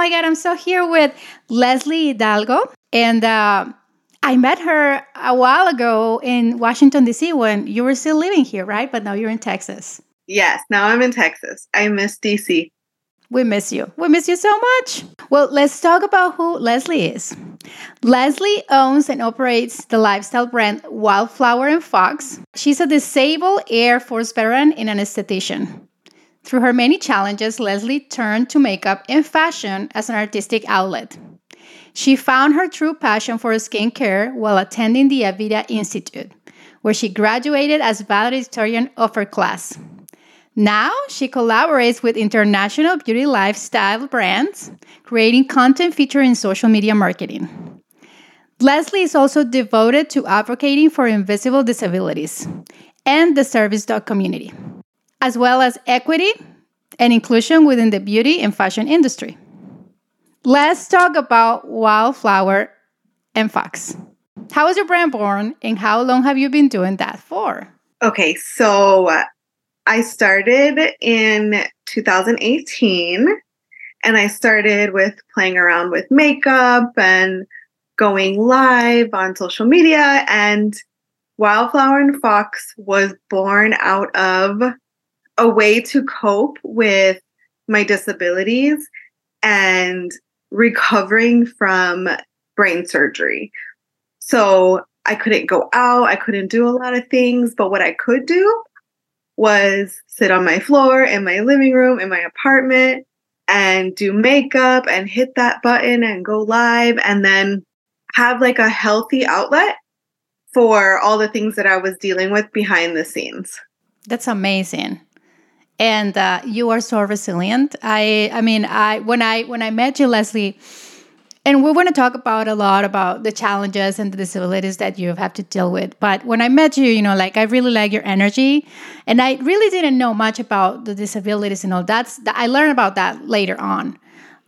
my God, I'm so here with Leslie Hidalgo. And uh, I met her a while ago in Washington, D.C. when you were still living here, right? But now you're in Texas. Yes, now I'm in Texas. I miss DC. We miss you. We miss you so much. Well, let's talk about who Leslie is. Leslie owns and operates the lifestyle brand Wildflower and Fox. She's a disabled Air Force veteran and an esthetician. Through her many challenges, Leslie turned to makeup and fashion as an artistic outlet. She found her true passion for skincare while attending the Aveda Institute, where she graduated as valedictorian of her class. Now she collaborates with international beauty lifestyle brands, creating content featuring social media marketing. Leslie is also devoted to advocating for invisible disabilities and the service dog community, as well as equity and inclusion within the beauty and fashion industry. Let's talk about Wildflower and Fox. How was your brand born and how long have you been doing that for? Okay, so uh, I started in 2018 and I started with playing around with makeup and going live on social media. And Wildflower and Fox was born out of a way to cope with my disabilities and recovering from brain surgery. So I couldn't go out, I couldn't do a lot of things, but what I could do was sit on my floor in my living room in my apartment and do makeup and hit that button and go live and then have like a healthy outlet for all the things that I was dealing with behind the scenes. That's amazing. And uh, you are so resilient. I I mean, I when I when I met you Leslie, and we're going to talk about a lot about the challenges and the disabilities that you have to deal with but when i met you you know like i really like your energy and i really didn't know much about the disabilities and all that's i learned about that later on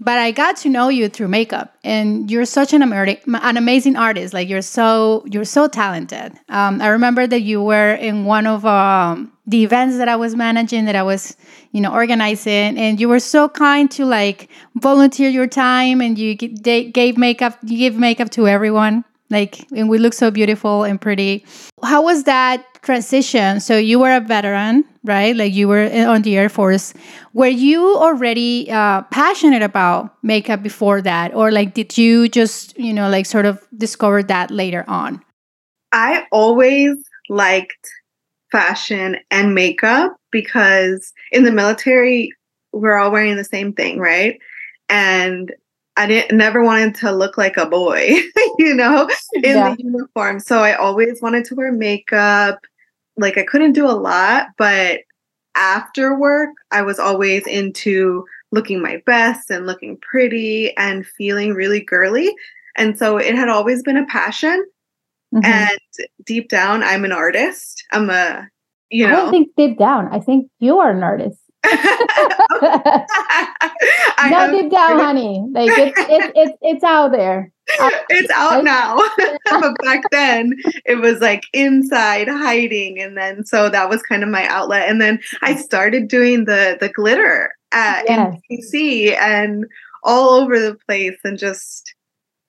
but I got to know you through makeup, and you're such an, an amazing artist. Like you're so you're so talented. Um, I remember that you were in one of um, the events that I was managing, that I was you know organizing, and you were so kind to like volunteer your time, and you gave makeup. You give makeup to everyone. Like, and we look so beautiful and pretty. How was that transition? So you were a veteran, right? Like you were on the Air Force. Were you already uh, passionate about makeup before that, or like did you just, you know, like sort of discover that later on? I always liked fashion and makeup because in the military we're all wearing the same thing, right? And I didn't never wanted to look like a boy, you know, in yeah. the uniform. So I always wanted to wear makeup. Like I couldn't do a lot, but after work, I was always into looking my best and looking pretty and feeling really girly. And so it had always been a passion. Mm-hmm. And deep down, I'm an artist. I'm a, you know. I don't think deep down. I think you are an artist. Not deep down, honey. Like it's it's it's it's out there. It's out now. but back then it was like inside hiding. And then so that was kind of my outlet. And then I started doing the the glitter at yes. And all over the place and just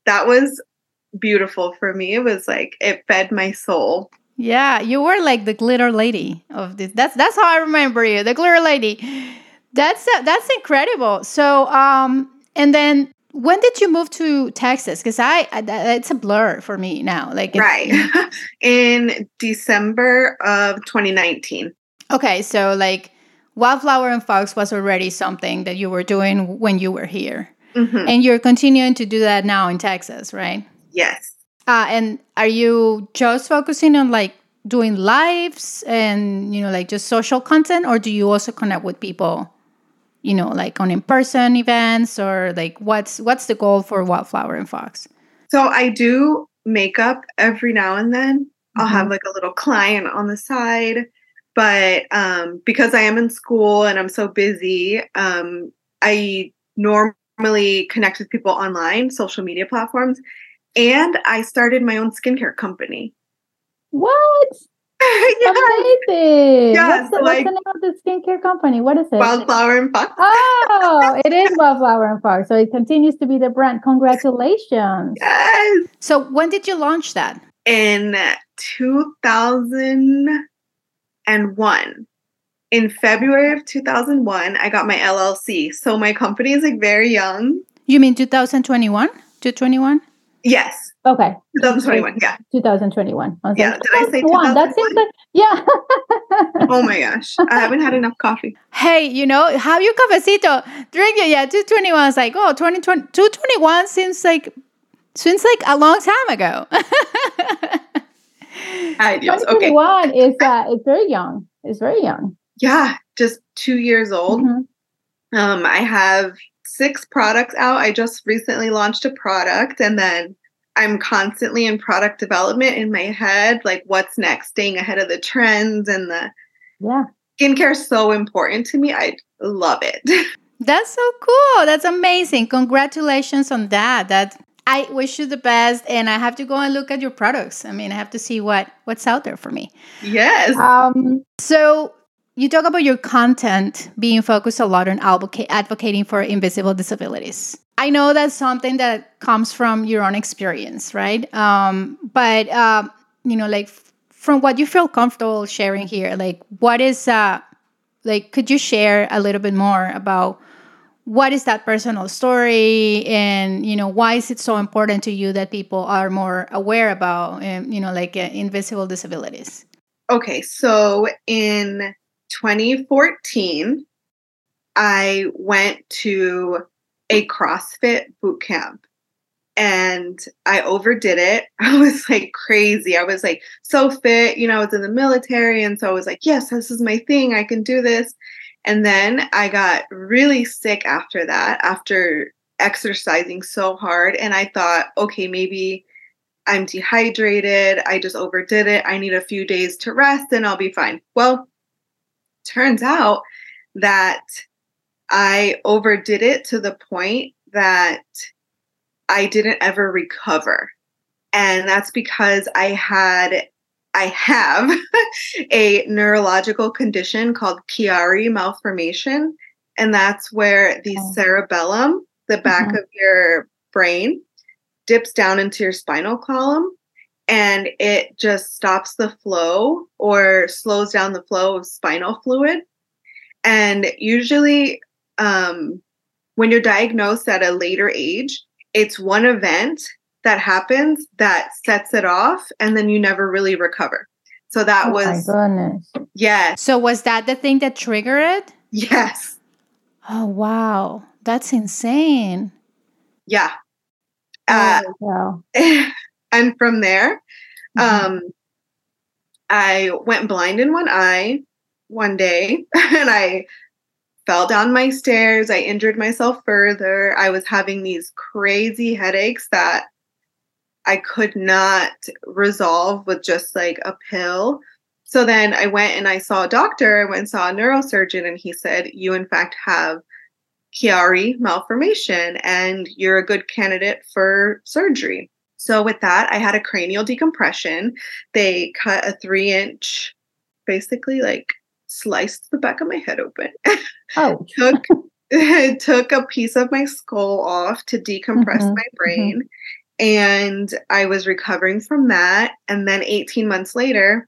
that was beautiful for me. It was like it fed my soul. Yeah, you were like the glitter lady of this. That's that's how I remember you, the glitter lady. That's uh, that's incredible. So, um, and then when did you move to Texas? Because I, I, it's a blur for me now. Like right in December of 2019. Okay, so like Wildflower and Fox was already something that you were doing when you were here, mm-hmm. and you're continuing to do that now in Texas, right? Yes. Uh, and are you just focusing on like doing lives and you know like just social content, or do you also connect with people? You know, like on in-person events, or like what's what's the goal for Wildflower and Fox? So I do makeup every now and then. Mm-hmm. I'll have mm-hmm. like a little client on the side, but um, because I am in school and I'm so busy, um, I normally connect with people online, social media platforms, and I started my own skincare company. What? Amazing. Yeah, what's, the, so what's the name of the skincare company? What is it? Wildflower and Fox. oh, it is Wildflower and Fox. So it continues to be the brand. Congratulations. Yes. So when did you launch that? In 2001. In February of 2001, I got my LLC. So my company is like very young. You mean 2021? 221? Yes, Okay. 2021. Yeah. 2021. I Yeah, like, did I say 2021? That seems like, yeah. Oh my gosh. I haven't had enough coffee. hey, you know, have your cafecito. Drink it. Yeah, 221 is like, oh, 2020, 221 seems like, seems like a long time ago. Hi, Dios. Okay. 2021 is, uh, it's very young. It's very young. Yeah, just two years old. Mhm. Um, I have six products out. I just recently launched a product and then I'm constantly in product development in my head, like what's next, staying ahead of the trends and the Yeah. skincare is so important to me. I love it. That's so cool. That's amazing. Congratulations on that. That I wish you the best and I have to go and look at your products. I mean, I have to see what what's out there for me. yes. Um so you talk about your content being focused a lot on advocating for invisible disabilities. I know that's something that comes from your own experience, right? Um, but um, you know, like from what you feel comfortable sharing here, like what is uh, like could you share a little bit more about what is that personal story and you know why is it so important to you that people are more aware about um, you know like uh, invisible disabilities Okay, so in 2014, I went to a CrossFit boot camp and I overdid it. I was like crazy. I was like so fit, you know, I was in the military. And so I was like, yes, this is my thing. I can do this. And then I got really sick after that, after exercising so hard. And I thought, okay, maybe I'm dehydrated. I just overdid it. I need a few days to rest and I'll be fine. Well, turns out that I overdid it to the point that I didn't ever recover. And that's because I had I have a neurological condition called Chiari malformation and that's where the Oh. cerebellum, the back Mhm. of your brain, dips down into your spinal column and it just stops the flow or slows down the flow of spinal fluid. And usually, um, when you're diagnosed at a later age, it's one event that happens that sets it off, and then you never really recover. So that oh my was, goodness yes, so was that the thing that triggered it yes, oh wow that's insane yeah. Uh, oh, wow. and from there, Mhm. um, I went blind in one eye one day and I fell down my stairs. I injured myself further. I was having these crazy headaches that I could not resolve with just like a pill. So then I went and I saw a doctor. I went and saw a neurosurgeon, and he said, You, in fact, have Chiari malformation and you're a good candidate for surgery. So, with that, I had a cranial decompression. They cut a three inch, basically, like sliced the back of my head open. oh took took a piece of my skull off to decompress Mhm, my brain. And I was recovering from that. And then 18 months later,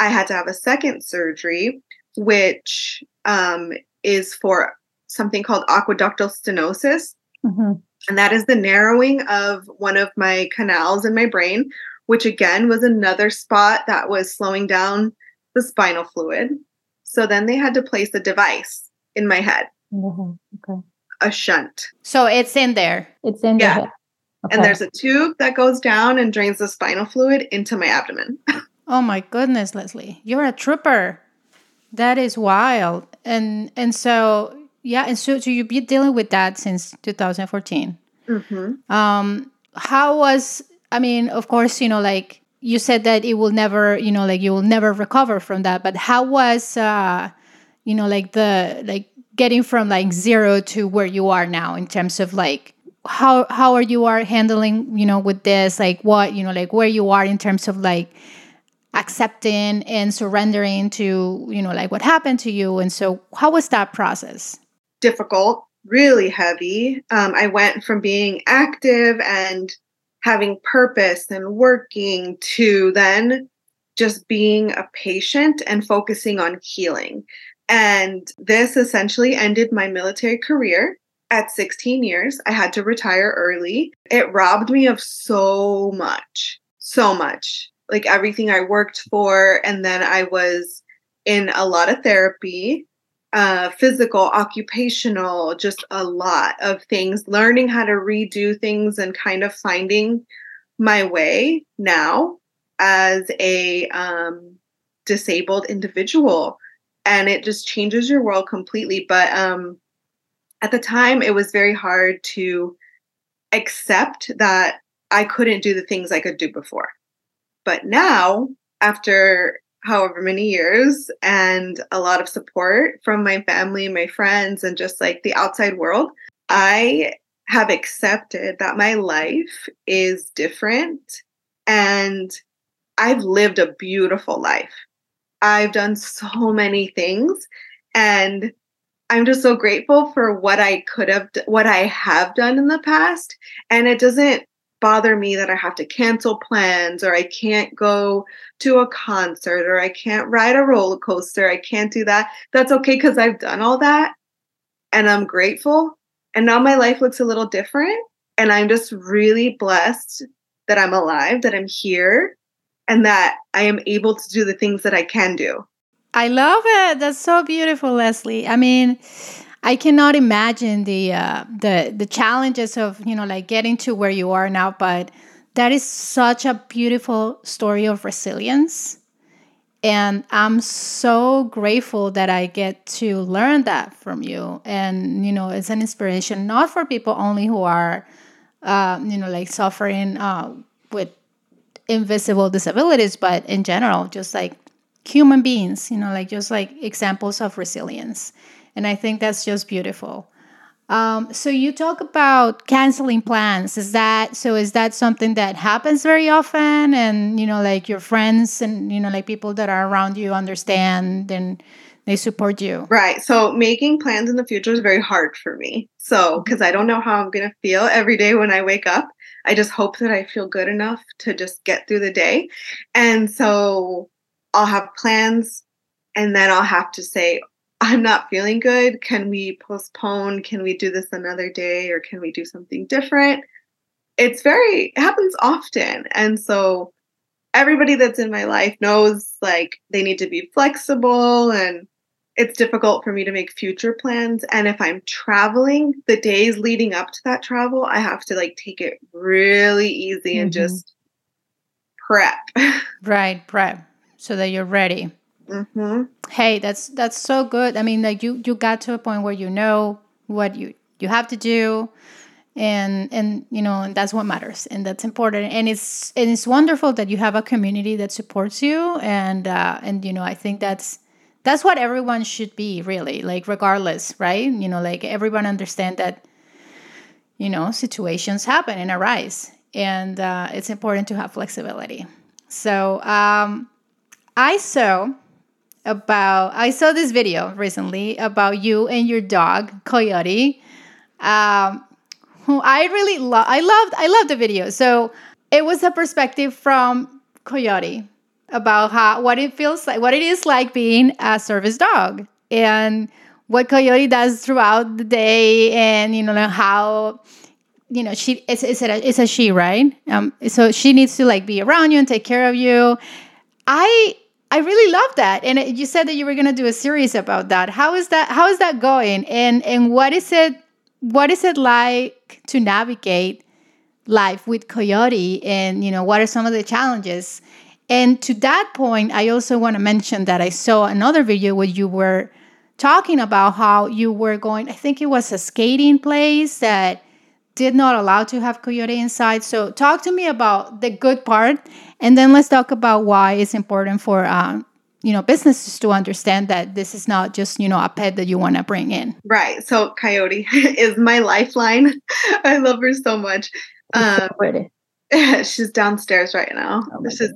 I had to have a second surgery, which um, is for something called aqueductal stenosis. Mhm. And that is the narrowing of one of my canals in my brain, which again was another spot that was slowing down the spinal fluid. So then they had to place a device in my head, Mhm. okay a shunt. so it's in there It's in Yeah. the head. Okay. And there's a tube that goes down and drains the spinal fluid into my abdomen. Oh my goodness, Leslie, you're a trooper. That is wild. And and so yeah, and so so you've been dealing with that since 2014. hmm Um, how was I mean, of course, you know, like you said that it will never, you know, like you will never recover from that. But how was uh, you know, like the like getting from like zero to where you are now in terms of like how how are you are handling, you know, with this, like what, you know, like where you are in terms of like accepting and surrendering to you know like what happened to you and so how was that process difficult really heavy um, i went from being active and having purpose and working to then just being a patient and focusing on healing and this essentially ended my military career at 16 years. I had to retire early. It robbed me of so much, so much. Like everything I worked for. And then I was in a lot of therapy, uh, physical, occupational, just a lot of things, learning how to redo things and kind of finding my way now as a um, disabled individual and it just changes your world completely. But um, at the time, it was very hard to accept that I couldn't do the things I could do before. But now, after however many years and a lot of support from my family, my friends, and just like the outside world, I have accepted that my life is different and I've lived a beautiful life. I've done so many things and I'm just so grateful for what I could have what I have done in the past and it doesn't bother me that I have to cancel plans or I can't go to a concert or I can't ride a roller coaster. I can't do that. That's okay cuz I've done all that and I'm grateful and now my life looks a little different and I'm just really blessed that I'm alive, that I'm here and that I am able to do the things that I can do. I love it. That's so beautiful, Leslie. I mean, I cannot imagine the uh, the the challenges of you know like getting to where you are now, but that is such a beautiful story of resilience. And I'm so grateful that I get to learn that from you. And, you know, it's an inspiration, not for people only who are, uh, you know, like suffering uh, with invisible disabilities, but in general, just like human beings, you know, like just like examples of resilience. And I think that's just beautiful. Um, so you talk about canceling plans. Is that so? Is that something that happens very often? And you know, like your friends and you know, like people that are around you understand and they support you. Right. So making plans in the future is very hard for me. So because I don't know how I'm gonna feel every day when I wake up. I just hope that I feel good enough to just get through the day. And so I'll have plans and then I'll have to say, I'm not feeling good. Can we postpone? Can we do this another day or can we do something different? It's very, it happens often. And so everybody that's in my life knows like they need to be flexible and it's difficult for me to make future plans and if i'm traveling the days leading up to that travel i have to like take it really easy and mm-hmm. just prep right prep so that you're ready mm-hmm. hey that's that's so good. I mean like you you got to a point where you know what you you have to do and and you know and that's what matters and that's important. And it's and it's wonderful that you have a community that supports you and uh and you know i think that's that's what everyone should be really like regardless right? You know like everyone understand that you know situations happen and arise and uh, it's important to have flexibility. So um, i saw about i saw this video recently about you and your dog coyote um, who i really love i loved i loved the video. So it was a perspective from coyote about how what it feels like, what it is like being a service dog, and what Coyote does throughout the day, and you know how you know she it's it's a, it's a she right? Um so she needs to like be around you and take care of you. I i really love that. And you said that you were going to do a series about that. How is that how is that going? And and what is it what is it like to navigate life with coyote? And you know what are some of the challenges? And to that point, I also want to mention that I saw another video where you were talking about how you were going, I think it was a skating place that did not allow to have coyote inside. So talk to me about the good part, and then let's talk about why it's important for um, you know businesses to understand that this is not just you know a pet that you want to bring in. Right. So Coyote is my lifeline. I love her so much. Um, she's downstairs right now. Oh this is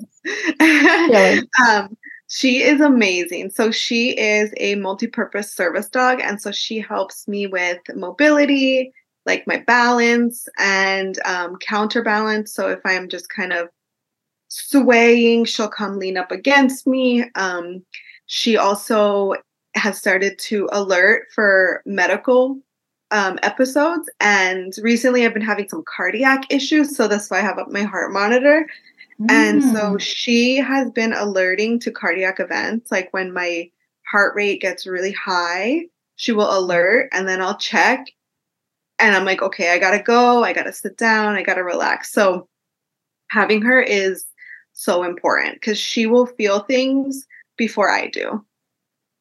um, she is amazing. So she is a multi-purpose service dog, and so she helps me with mobility, like my balance and um, counterbalance. So if I'm just kind of swaying, she'll come lean up against me. Um, she also has started to alert for medical um, episodes. And recently I've been having some cardiac issues. So that's why I have up my heart monitor. Mm. And so mm. she has been alerting to cardiac events. Like when my heart rate gets really high, she will alert and then I'll check. And I'm like, okay, I gotta go. I gotta sit down. I gotta relax. So having her is so important because she will feel things before I do.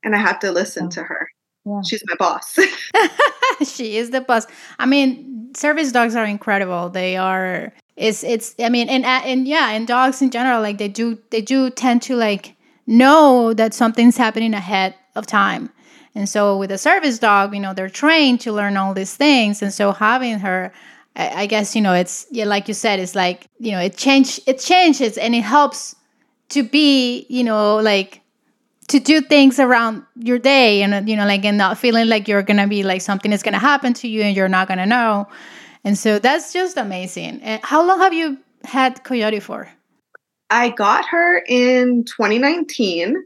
And I have to listen to her. Yeah. She's my boss. she is the boss. I mean, service dogs are incredible. They are it's it's I mean and and yeah, and dogs in general like they do they do tend to like know that something's happening ahead of time. And so with a service dog, you know, they're trained to learn all these things. And so having her I, guess you know it's yeah like you said it's like you know it change it changes and it helps to be you know like to do things around your day. And you know like and not feeling like you're gonna be like something is gonna happen to you and you're not gonna know. And so that's just amazing. And how long have you had coyote for? I got her in 2019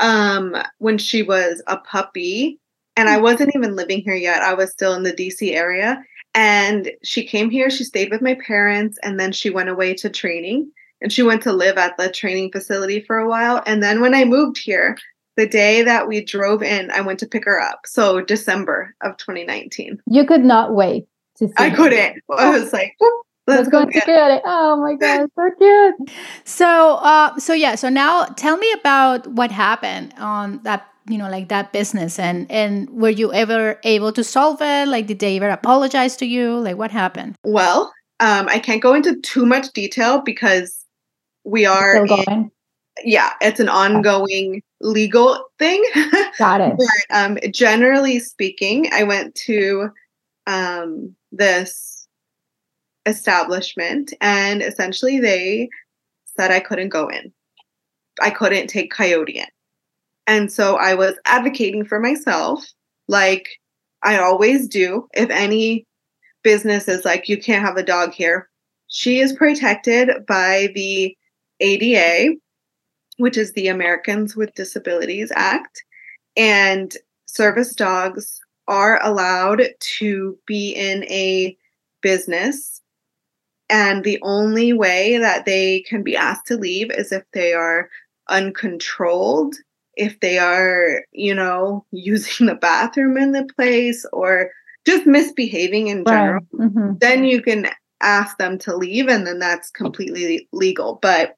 um when she was a puppy and i wasn't even living here yet i was still in the dc area and she came here she stayed with my parents and then she went away to training and she went to live at the training facility for a while. And then when I moved here, the day that we drove in, I went to pick her up. So December of 2019. You could not wait to see. I her. couldn't. I was like, let's, go get, get it. Oh my god, so cute. So, uh, so yeah. So now, tell me about what happened on that. You know, like that business, and and were you ever able to solve it? Like, did they ever apologize to you? Like, what happened? Well, um, I can't go into too much detail because we are in, yeah it's an ongoing legal thing got it but, um, generally speaking i went to um, this establishment and essentially they said i couldn't go in i couldn't take coyote in and so i was advocating for myself like i always do if any business is like you can't have a dog here she is protected by the ADA, which is the Americans with Disabilities Act, and service dogs are allowed to be in a business. And the only way that they can be asked to leave is if they are uncontrolled, if they are, you know, using the bathroom in the place or just misbehaving in general. Right. Mm-hmm. Then you can ask them to leave, and then that's completely legal. But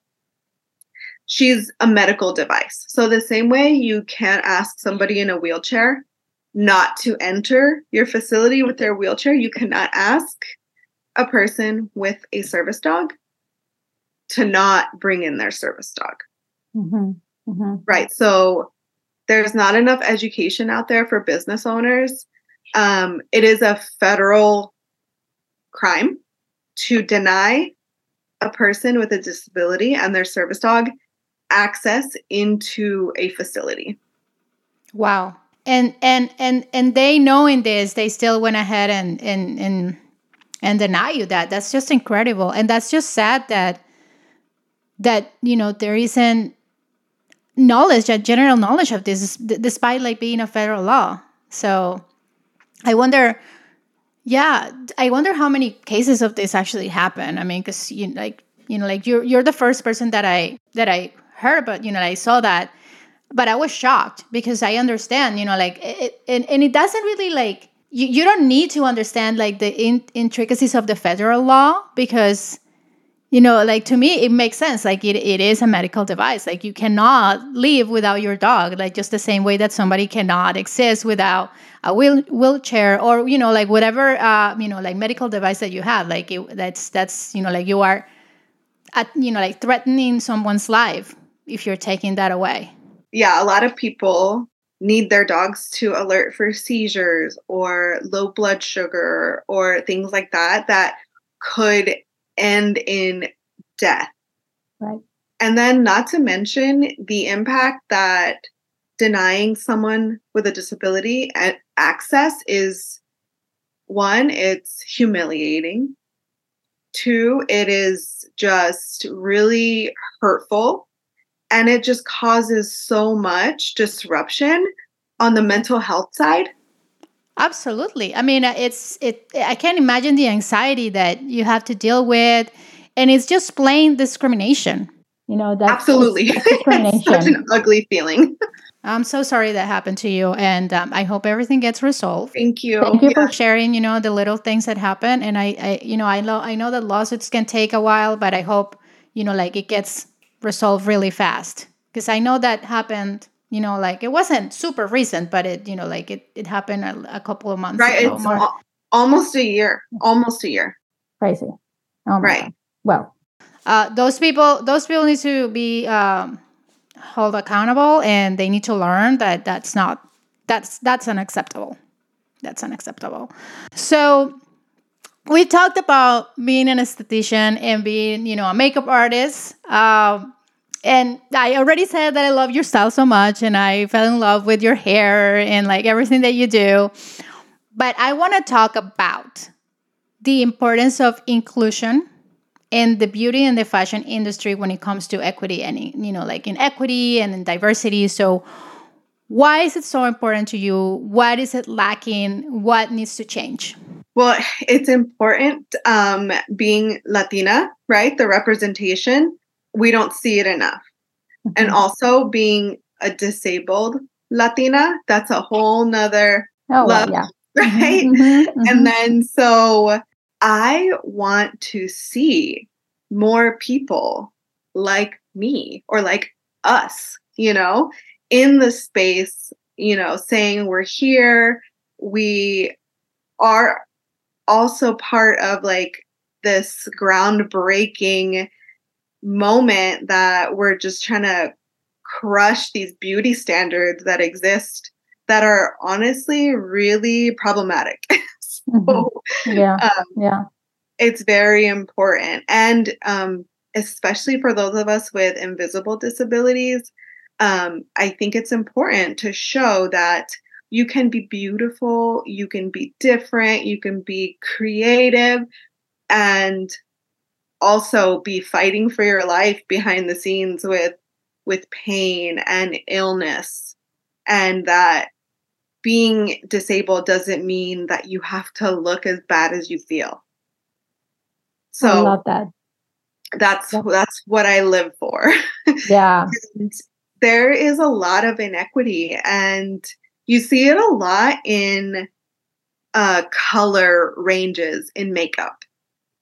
she's a medical device. So, the same way you can't ask somebody in a wheelchair not to enter your facility with their wheelchair, you cannot ask a person with a service dog to not bring in their service dog. Mm-hmm. Mm-hmm. Right. So, there's not enough education out there for business owners. Um, it is a federal crime to deny a person with a disability and their service dog access into a facility. Wow. And and and and they knowing this, they still went ahead and and and and deny you that. That's just incredible. And that's just sad that that you know there isn't knowledge, that general knowledge of this, despite like being a federal law. So I wonder, yeah, I wonder how many cases of this actually happen. I mean, because you like you know like you're you're the first person that I that I heard about. you know i saw that but i was shocked because i understand you know like it, and, and it doesn't really like you, you don't need to understand like the in, intricacies of the federal law because you know like to me it makes sense. Like it, it is a medical device. Like you cannot live without your dog like just the same way that somebody cannot exist without a wheel, wheelchair or you know like whatever uh, you know like medical device that you have. Like it, that's that's you know like you are at you know like threatening someone's life if you're taking that away. Yeah, a lot of people need their dogs to alert for seizures or low blood sugar or things like that that could end in death. Right. and then not to mention the impact that denying someone with a disability access is one it's humiliating two it is just really hurtful and it just causes so much disruption on the mental health side absolutely i mean it's it i can't imagine the anxiety that you have to deal with and it's just plain discrimination you know that's absolutely it's such an ugly feeling I'm so sorry that happened to you, and um, I hope everything gets resolved. Thank you. Thank you yeah. for sharing. You know the little things that happen, and I, I, you know, I know, I know that lawsuits can take a while, but I hope you know, like it gets resolved really fast because I know that happened. You know, like it wasn't super recent, but it, you know, like it, it happened a, a couple of months. Right. Ago, it's al- almost a year. Almost a year. Crazy. Oh right. God. Well, uh, those people, those people need to be. Um, held accountable and they need to learn that that's not that's that's unacceptable that's unacceptable so we talked about being an esthetician and being you know a makeup artist um, and i already said that i love your style so much and i fell in love with your hair and like everything that you do. But i want to talk about the importance of inclusion in the beauty and the fashion industry when it comes to equity and you know like in equity and in diversity. So why is it so important to you? What is it lacking? What needs to change? Well it's important um, being latina right? The representation we don't see it enough. Mm-hmm. and also being a disabled latina that's a whole nother oh, yeah. right? Mm-hmm, mm-hmm. and then so I want to see more people like me or like us, you know, in the space, you know, saying we're here. We are also part of like this groundbreaking moment that we're just trying to crush these beauty standards that exist that are honestly really problematic. mm-hmm. Yeah. Um, yeah. It's very important. And um, especially for those of us with invisible disabilities, um, I think it's important to show that you can be beautiful, you can be different, you can be creative, and also be fighting for your life behind the scenes with with pain and illness and that being disabled doesn't mean that you have to look as bad as you feel. So I love that. That's that's what I live for. Yeah. There is a lot of inequity and you see it a lot in uh, color ranges in makeup.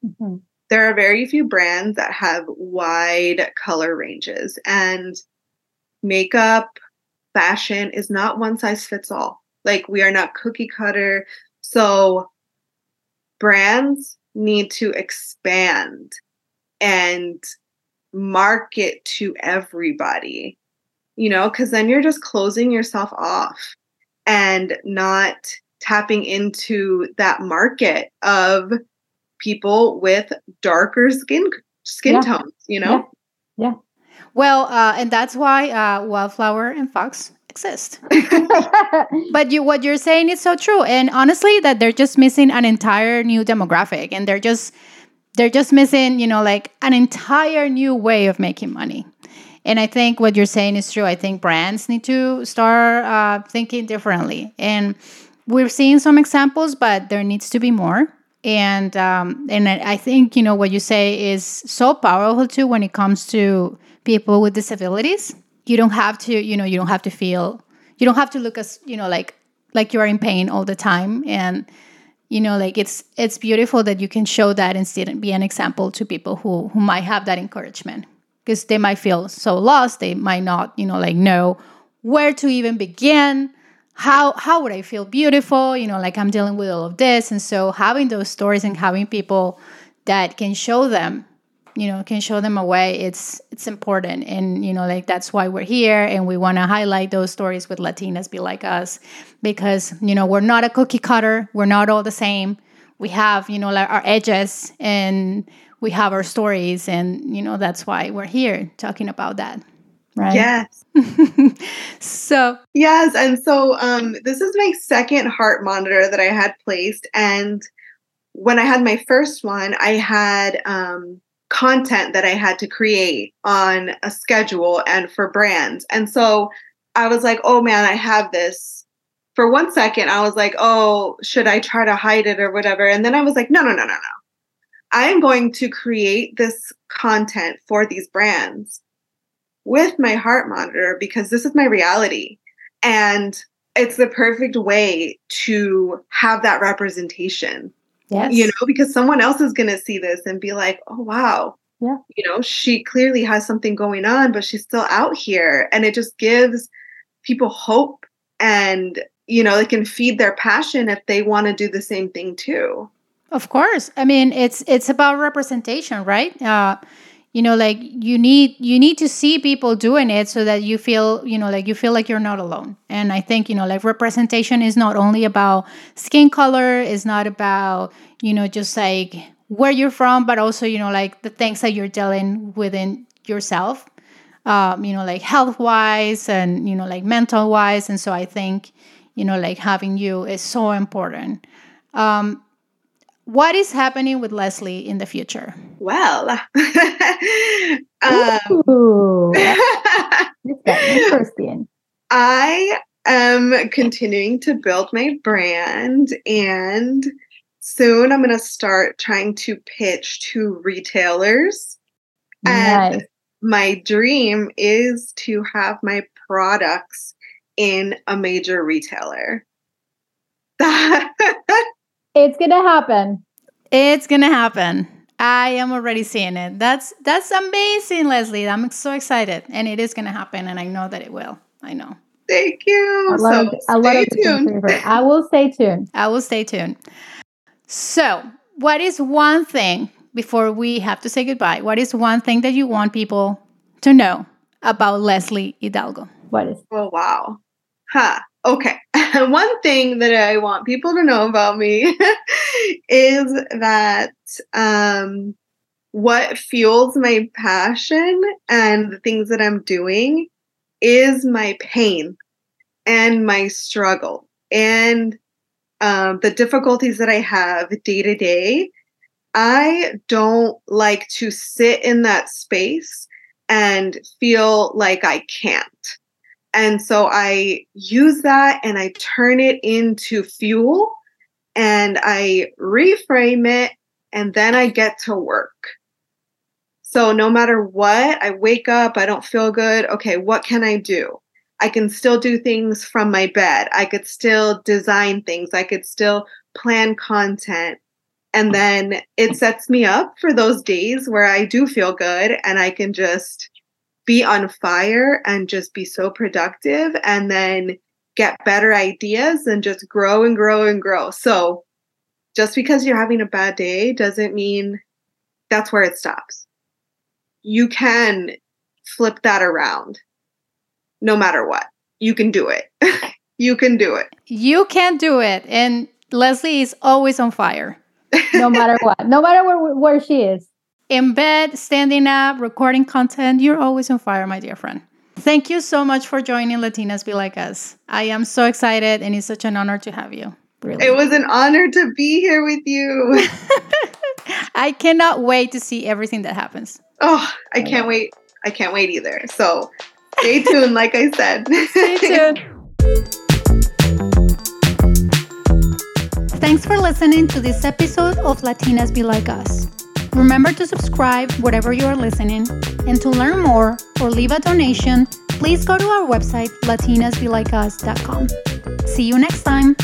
Mm-hmm. There are very few brands that have wide color ranges, and makeup fashion is not one size fits all. Like we are not cookie cutter. So brands need to expand and market to everybody, you know, because then you're just closing yourself off and not tapping into that market of people with darker skin skin yeah. tones, you know? Yeah. yeah. Well, uh, and that's why uh, Wildflower and Fox exist. but you what you're saying is so true. And honestly, that they're just missing an entire new demographic and they're just they're just missing, you know, like an entire new way of making money. And I think what you're saying is true. I think brands need to start uh, thinking differently. And we're seeing some examples, but there needs to be more. And um, and I think you know what you say is so powerful too when it comes to people with disabilities you don't have to you know you don't have to feel you don't have to look as you know like like you are in pain all the time and you know like it's it's beautiful that you can show that and still be an example to people who who might have that encouragement because they might feel so lost they might not you know like know where to even begin how how would i feel beautiful you know like i'm dealing with all of this and so having those stories and having people that can show them you know can show them a way it's it's important and you know like that's why we're here and we want to highlight those stories with latinas be like us because you know we're not a cookie cutter we're not all the same. We have you know like our edges and we have our stories and you know that's why we're here talking about that right? Yes. So yes and so um this is my second heart monitor that i had placed and when i had my first one i had um content that i had to create on a schedule and for brands. And so i was like oh man i have this. For one second i was like oh should i try to hide it or whatever? And then i was like no no no no no I'm going to create this content for these brands with my heart monitor because this is my reality. And it's the perfect way to have that representation. Yes. You know, because someone else is going to see this and be like, oh, wow. Yeah. You know, she clearly has something going on, but she's still out here. And it just gives people hope and, you know, they can feed their passion if they want to do the same thing too. Of course. I mean, it's it's about representation, right? Uh, you know, like you need you need to see people doing it so that you feel, you know, like you feel like you're not alone. And I think, you know, like representation is not only about skin color, it's not about, you know, just like where you're from, but also, you know, like the things that you're dealing within yourself. Um, you know, like health wise and, you know, like mental wise. And so I think, you know, like having you is so important. Um, what is happening with Leslie in the future? Well, um, interesting. I am continuing to build my brand, and soon I'm going to start trying to pitch to retailers. Nice. And my dream is to have my products in a major retailer. It's gonna happen. It's gonna happen. I am already seeing it. That's that's amazing, Leslie. I'm so excited, and it is gonna happen, and I know that it will. I know. Thank you. A lot so of, a lot tuned. I will stay tuned. I will stay tuned. So, what is one thing before we have to say goodbye? What is one thing that you want people to know about Leslie Hidalgo? What is? Oh wow, huh? Okay. One thing that I want people to know about me is that um, what fuels my passion and the things that I'm doing is my pain and my struggle and um, the difficulties that I have day to day. I don't like to sit in that space and feel like I can't. And so I use that and I turn it into fuel and I reframe it and then I get to work. So no matter what, I wake up, I don't feel good. Okay, what can I do? I can still do things from my bed. I could still design things. I could still plan content. And then it sets me up for those days where I do feel good and I can just be on fire and just be so productive and then get better ideas and just grow and grow and grow. So just because you're having a bad day doesn't mean that's where it stops. You can flip that around no matter what. You can do it. you can do it. You can do it. And Leslie is always on fire. no matter what. No matter where, where she is in bed, standing up, recording content, you're always on fire, my dear friend. Thank you so much for joining Latinas Be Like Us. I am so excited and it's such an honor to have you. Really. It was an honor to be here with you. I cannot wait to see everything that happens. Oh, I can't wait. I can't wait either. So stay tuned, like I said. Stay tuned. Thanks for listening to this episode of Latinas Be Like Us. Remember to subscribe wherever you are listening, and to learn more or leave a donation, please go to our website, latinasbelikeus.com. See you next time.